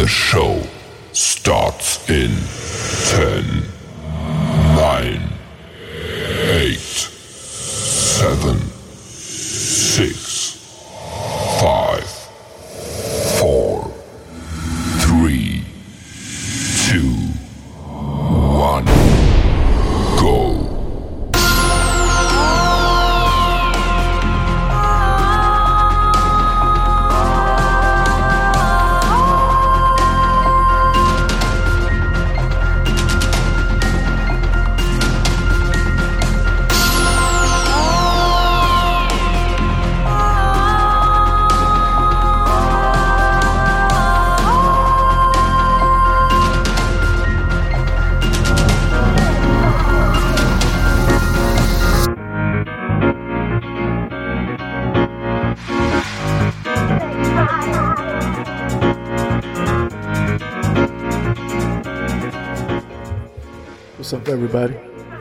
The show starts in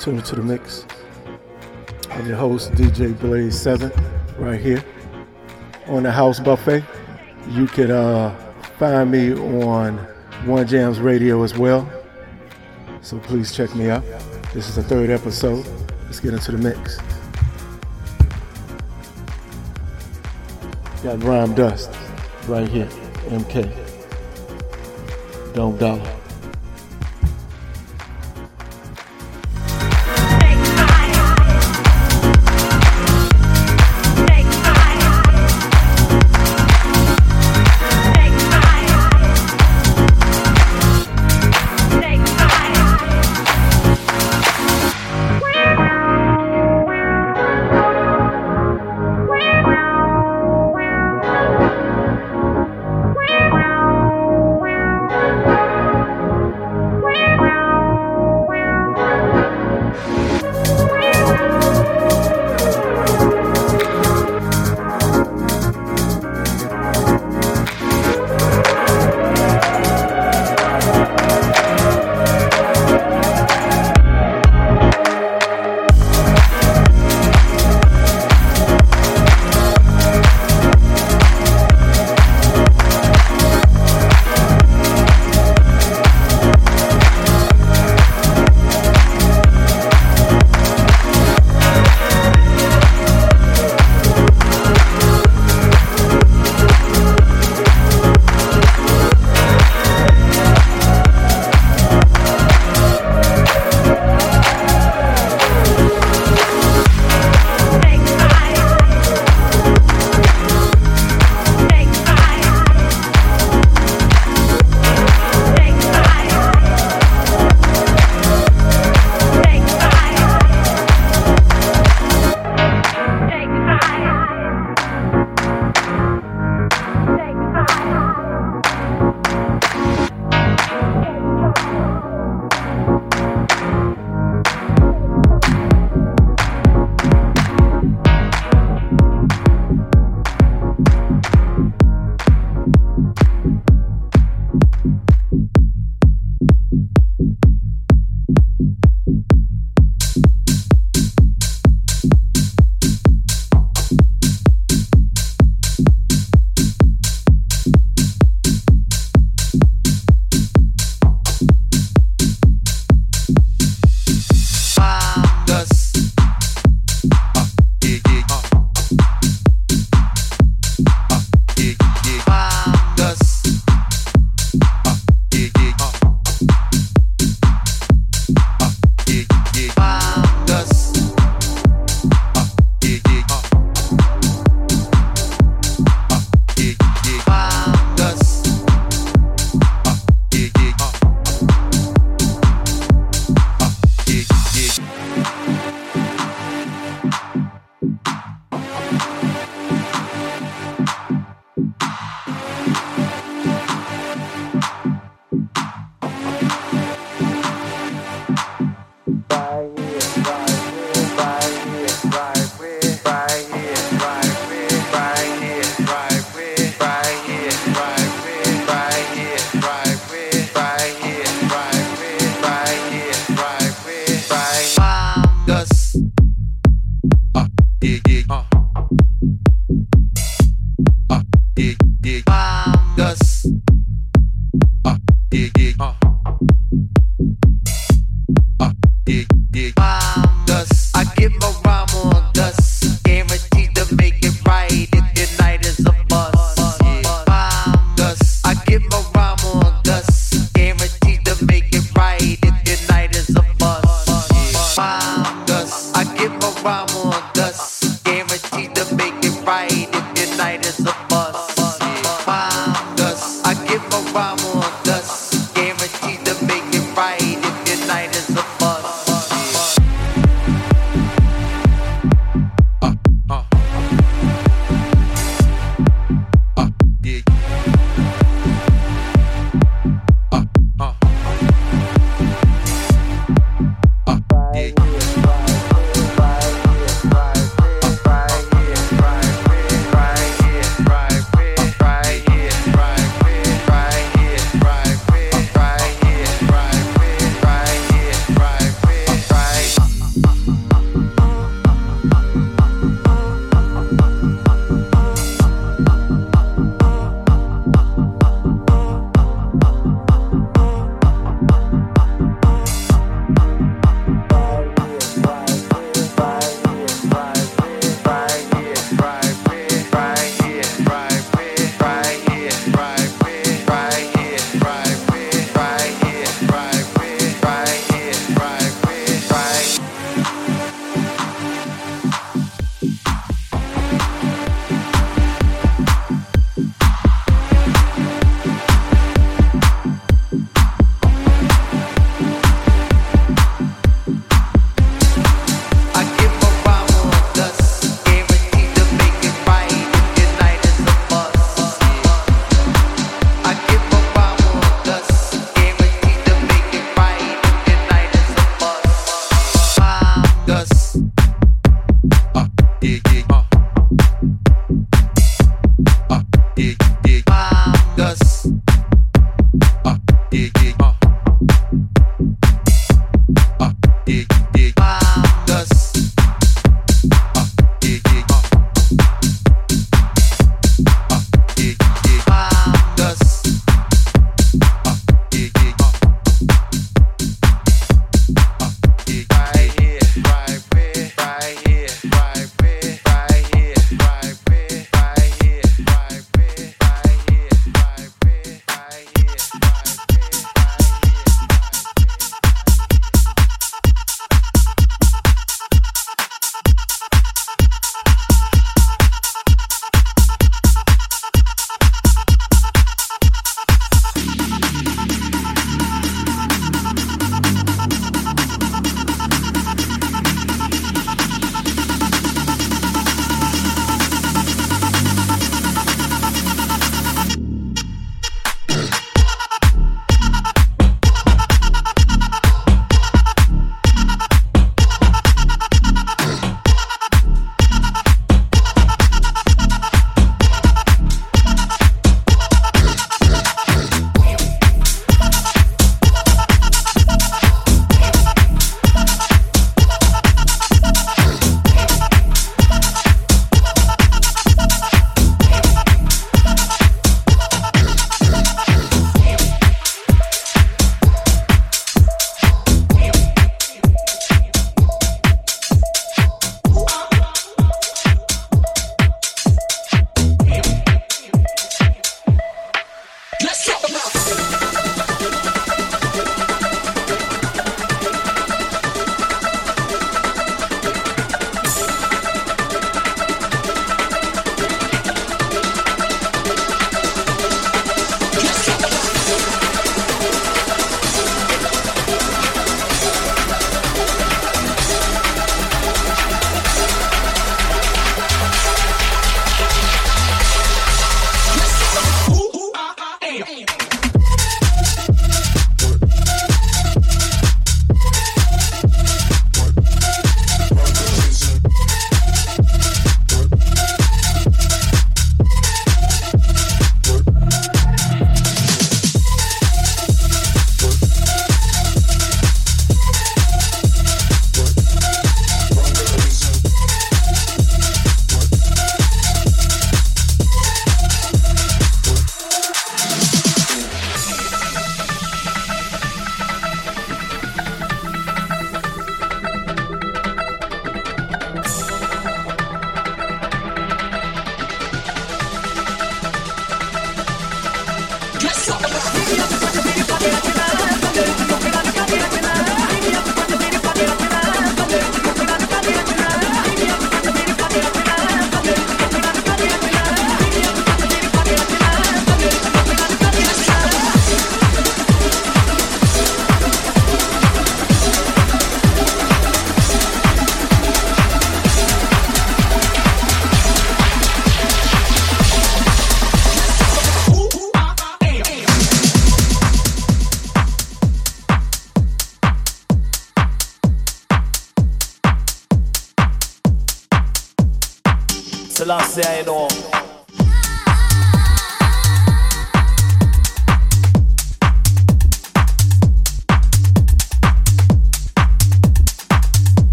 Tune into the mix. I'm your host, DJ Blaze Seven, right here on the House Buffet. You can uh, find me on One Jams Radio as well. So please check me out. This is the third episode. Let's get into the mix. Got Rhyme Dust right here. MK. Dom Dolla.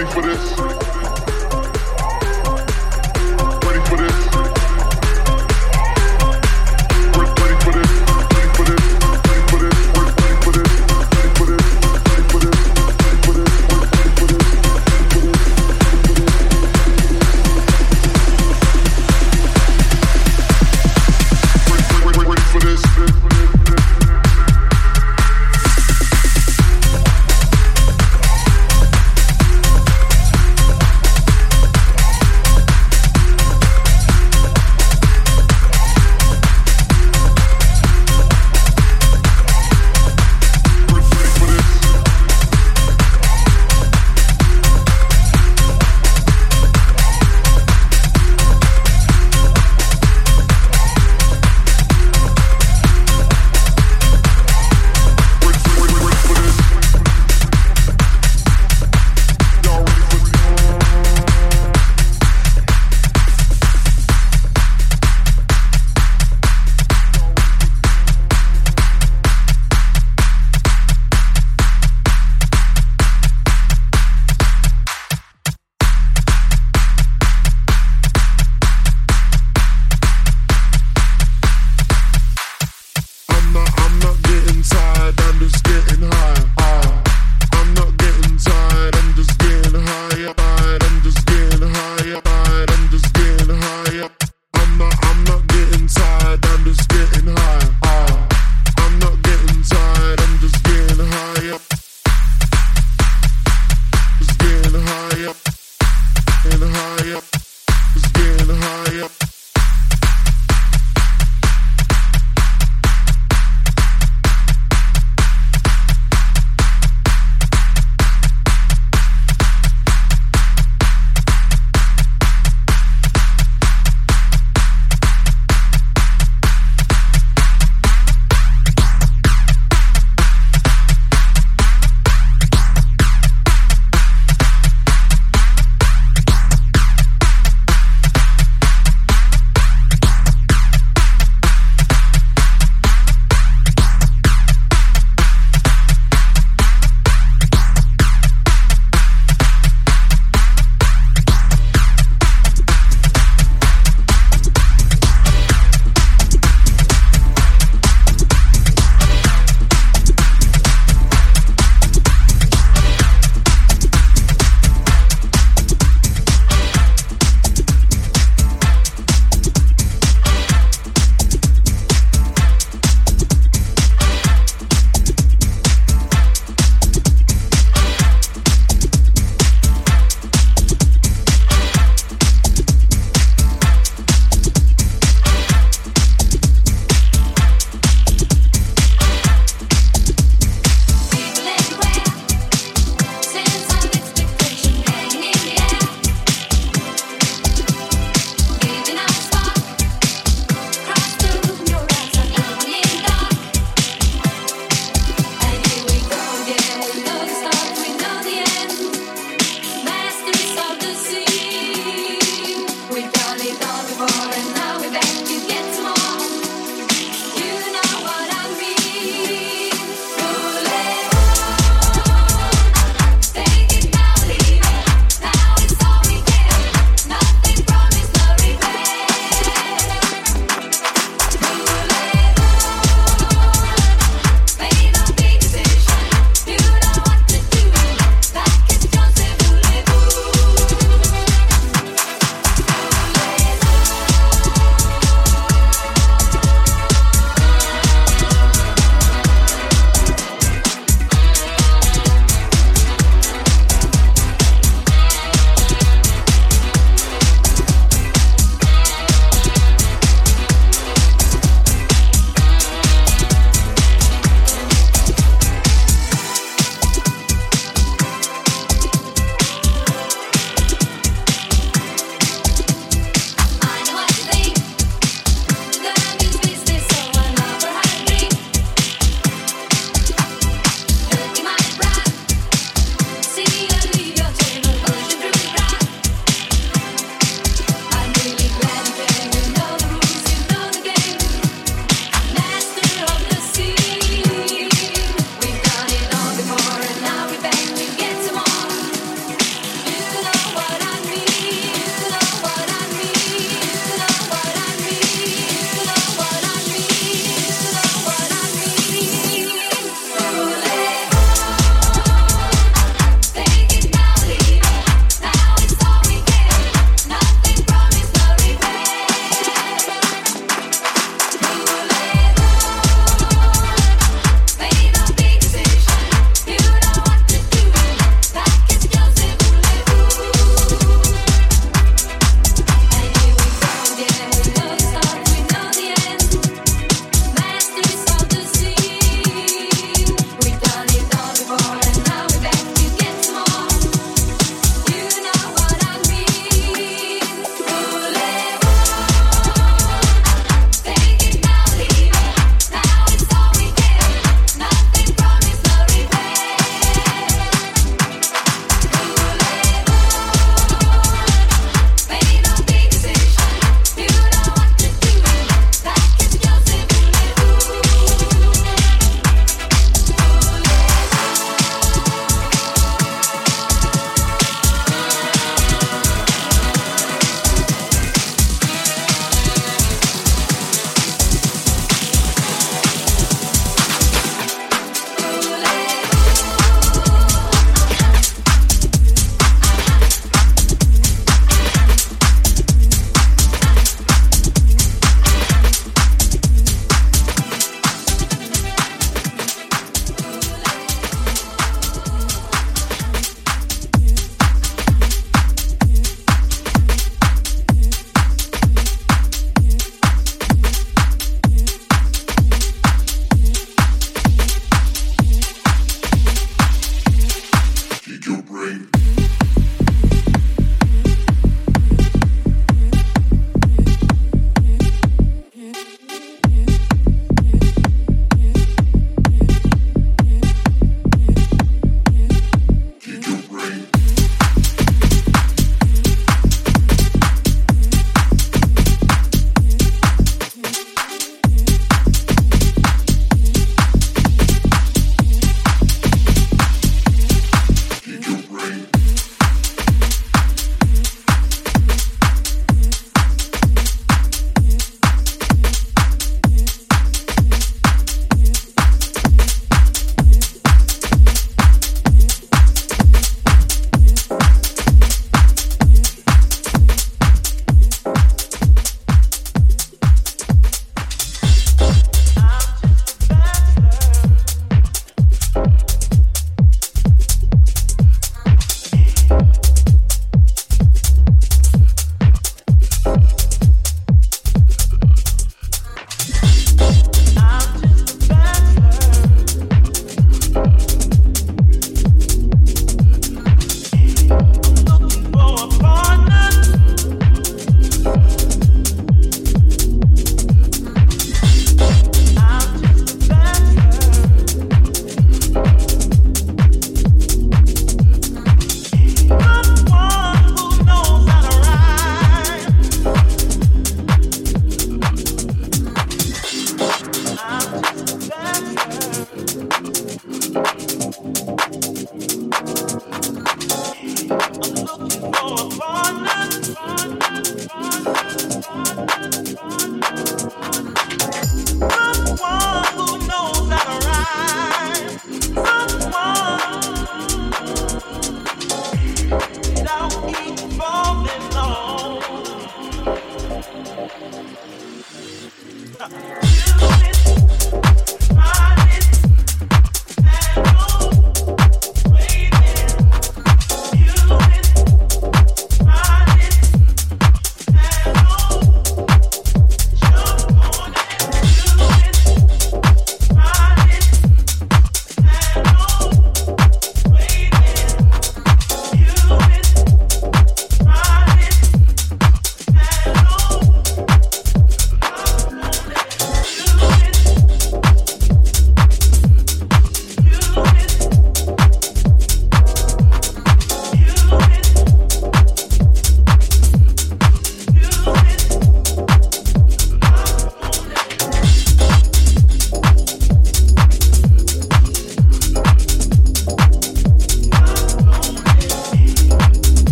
Ready for this?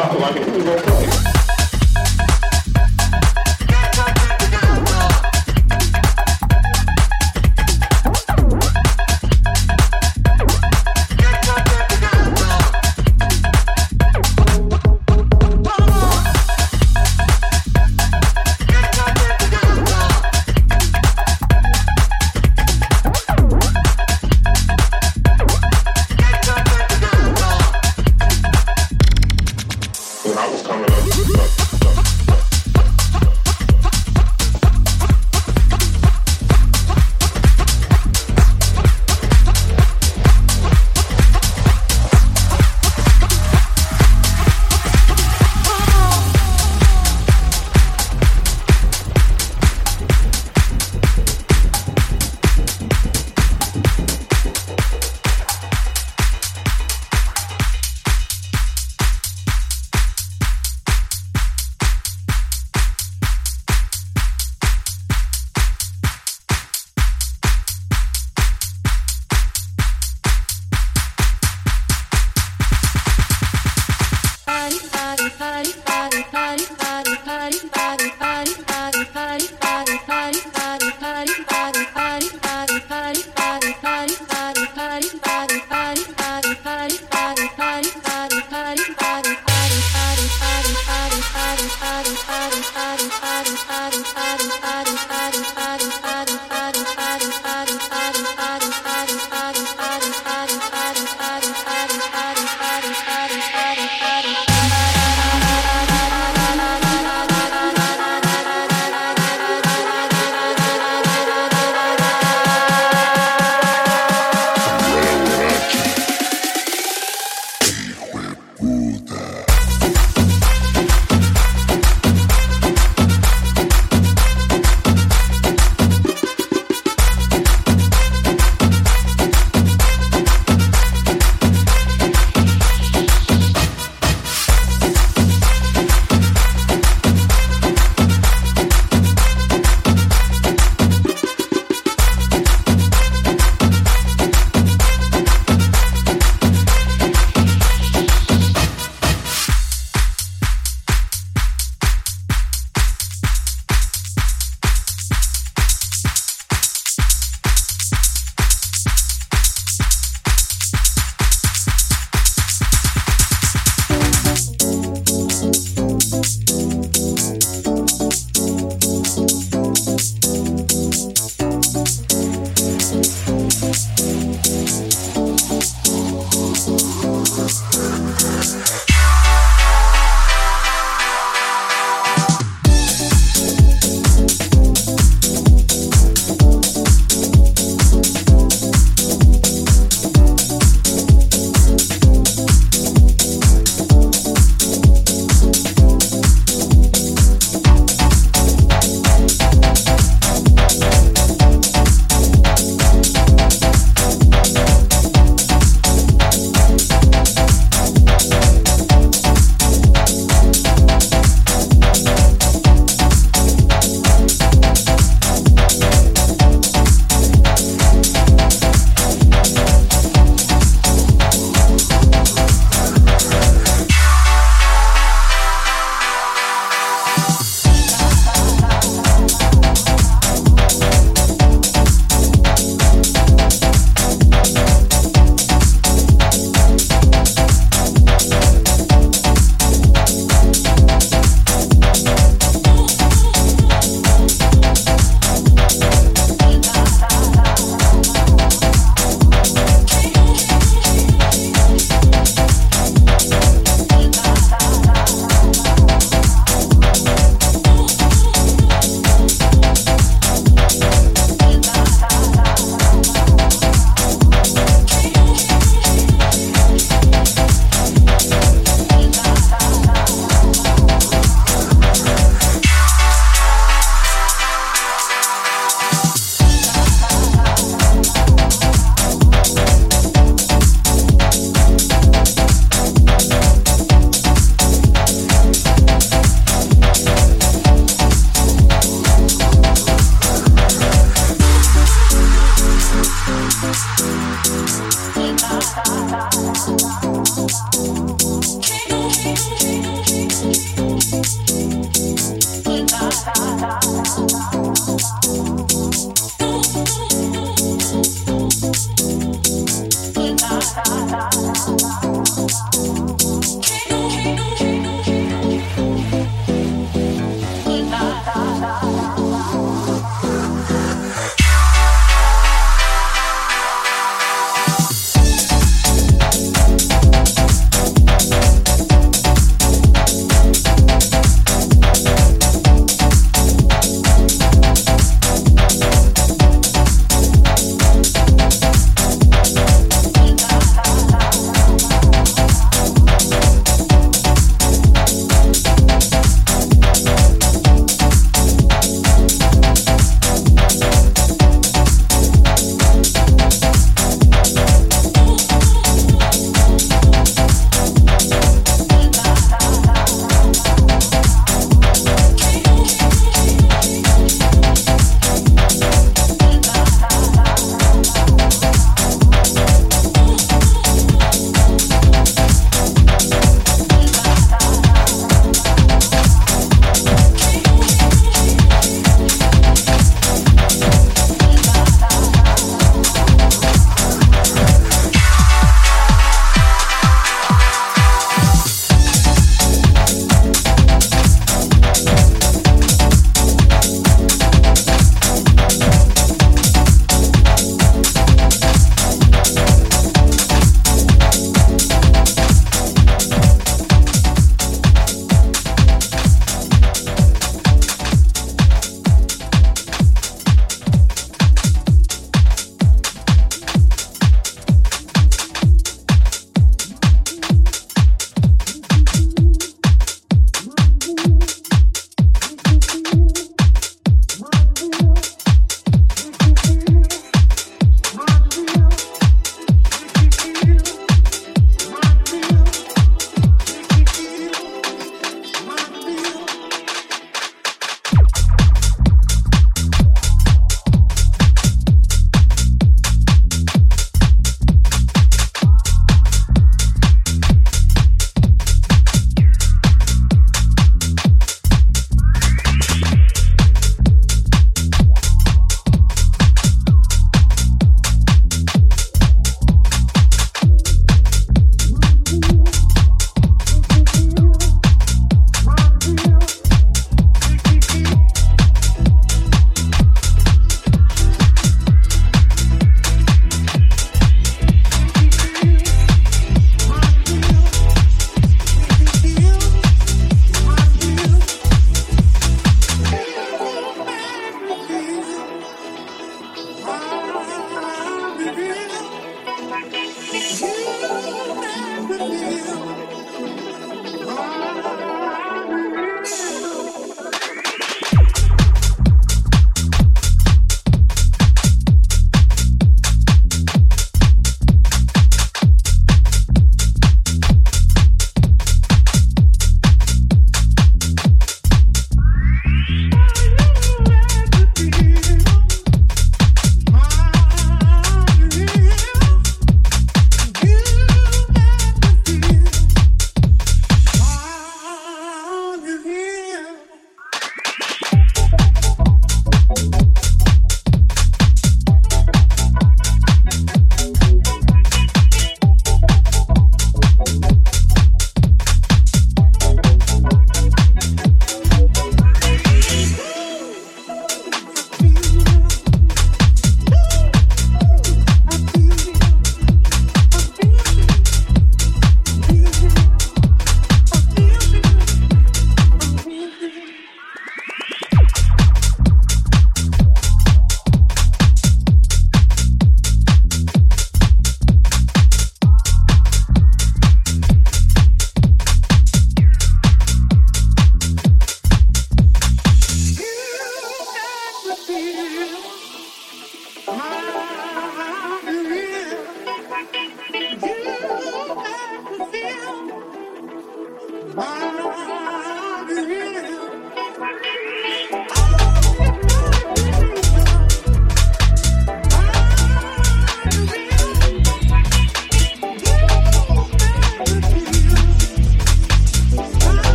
わけにいない。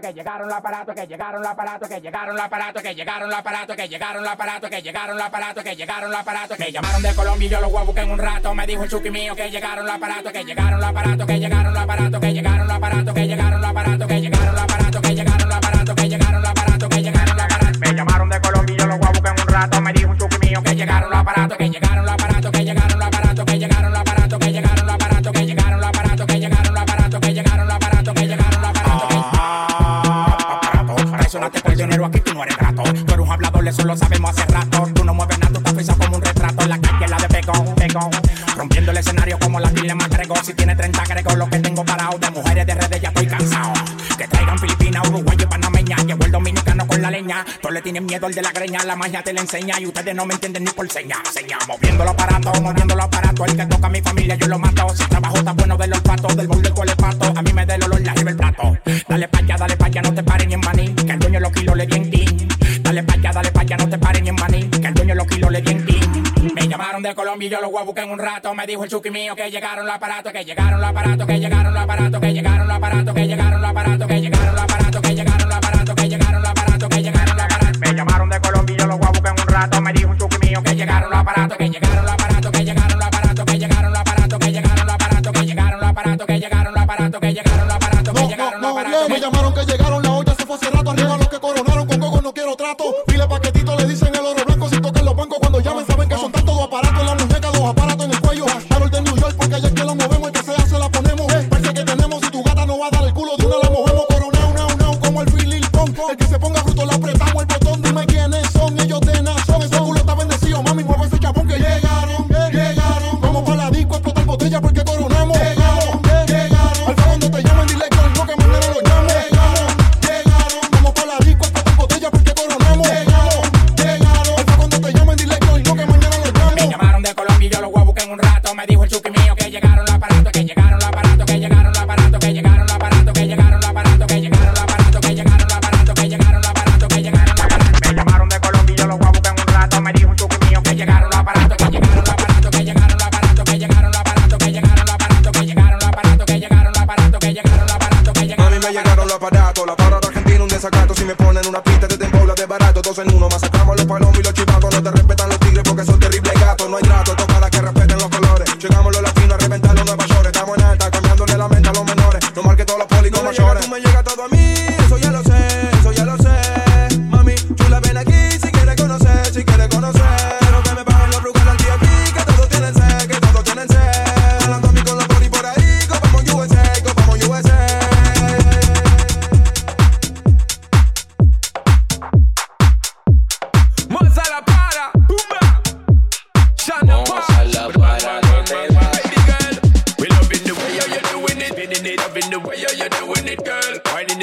que llegaron los aparato, que llegaron los aparato, que llegaron los aparato, que llegaron los aparato, que llegaron los aparato, que llegaron los aparato, que llegaron los aparato, que llamaron de Colombia y yo los voy a buscar en un rato. Me dijo el chuki mío que llegaron los aparato, que llegaron los aparato, que llegaron los aparato, que llegaron los aparato, que llegaron los aparato, que llegaron los aparato, de la greña, la magia te la enseña y ustedes no me entienden ni por seña. Seña, moviéndolo aparato, moviéndolo aparato. El que toca a mi familia, yo lo mato. Si trabajo está bueno de del olfato, del bol del colepato. A mí me da el olor, la lleva el plato. Dale pa' allá, dale pa' allá, no te paren ni en maní. Que el dueño los kilos le di ti. Dale pa' allá, dale pa' allá, no te paren ni en maní. Que el dueño los kilos le di. Me llamaron de Colombia y yo los voy a buscar en un rato. Me dijo el chuki mío que llegaron los aparatos, que llegaron los aparatos, que llegaron los aparatos, que llegaron los aparatos, que llegaron los aparatos, que llegaron los aparatos, que llegaron los aparatos. rato me dijo un chuki mío que llegaron los aparatos, que llegaron.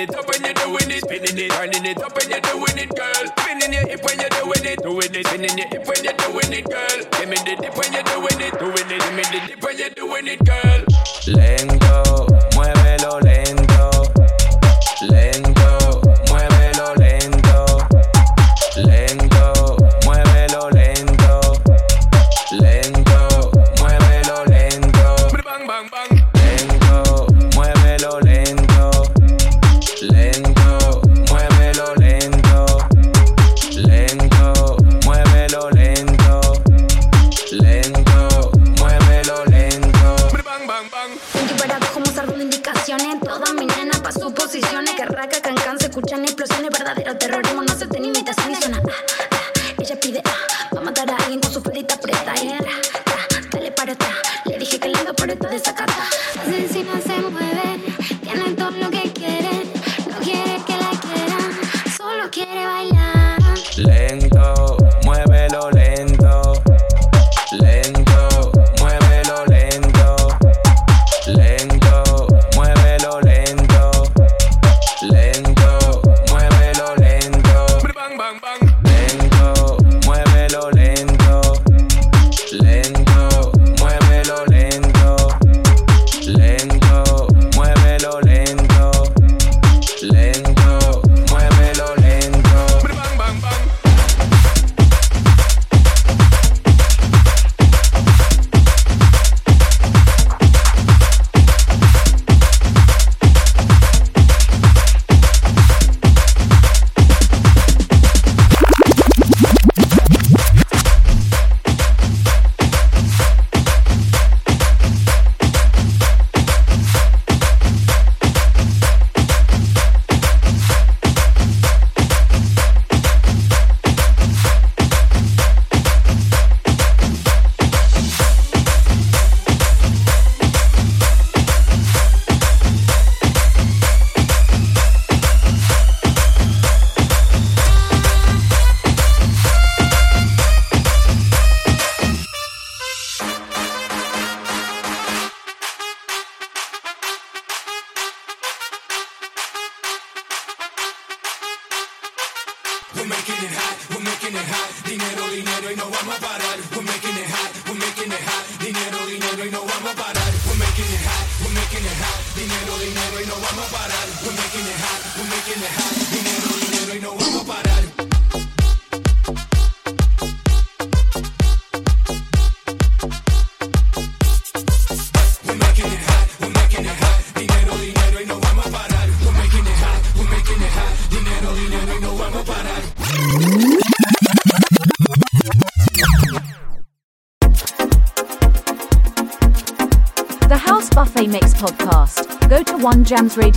it up when you're doing it, spinning it, turning it up when you're doing it, girl. Spinning your hip when you're doing it, doing it, spinning your hip when you're doing it, girl. Give me the dip when you're doing it, doing it, give me the dip when you're doing it, girl.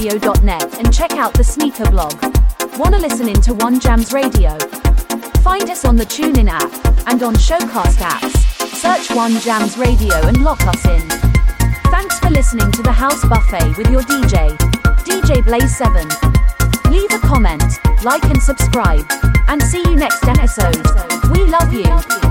onejamsradio.net and check out the sneaker blog. Wanna listen in to One Jams Radio? Find us on the TuneIn app and on Shoutcast apps. Search One Jams Radio and lock us in. Thanks for listening to the House Buffet with your DJ, DJ Blaze 7. Leave a comment, like and subscribe, and see you next episode. We love you.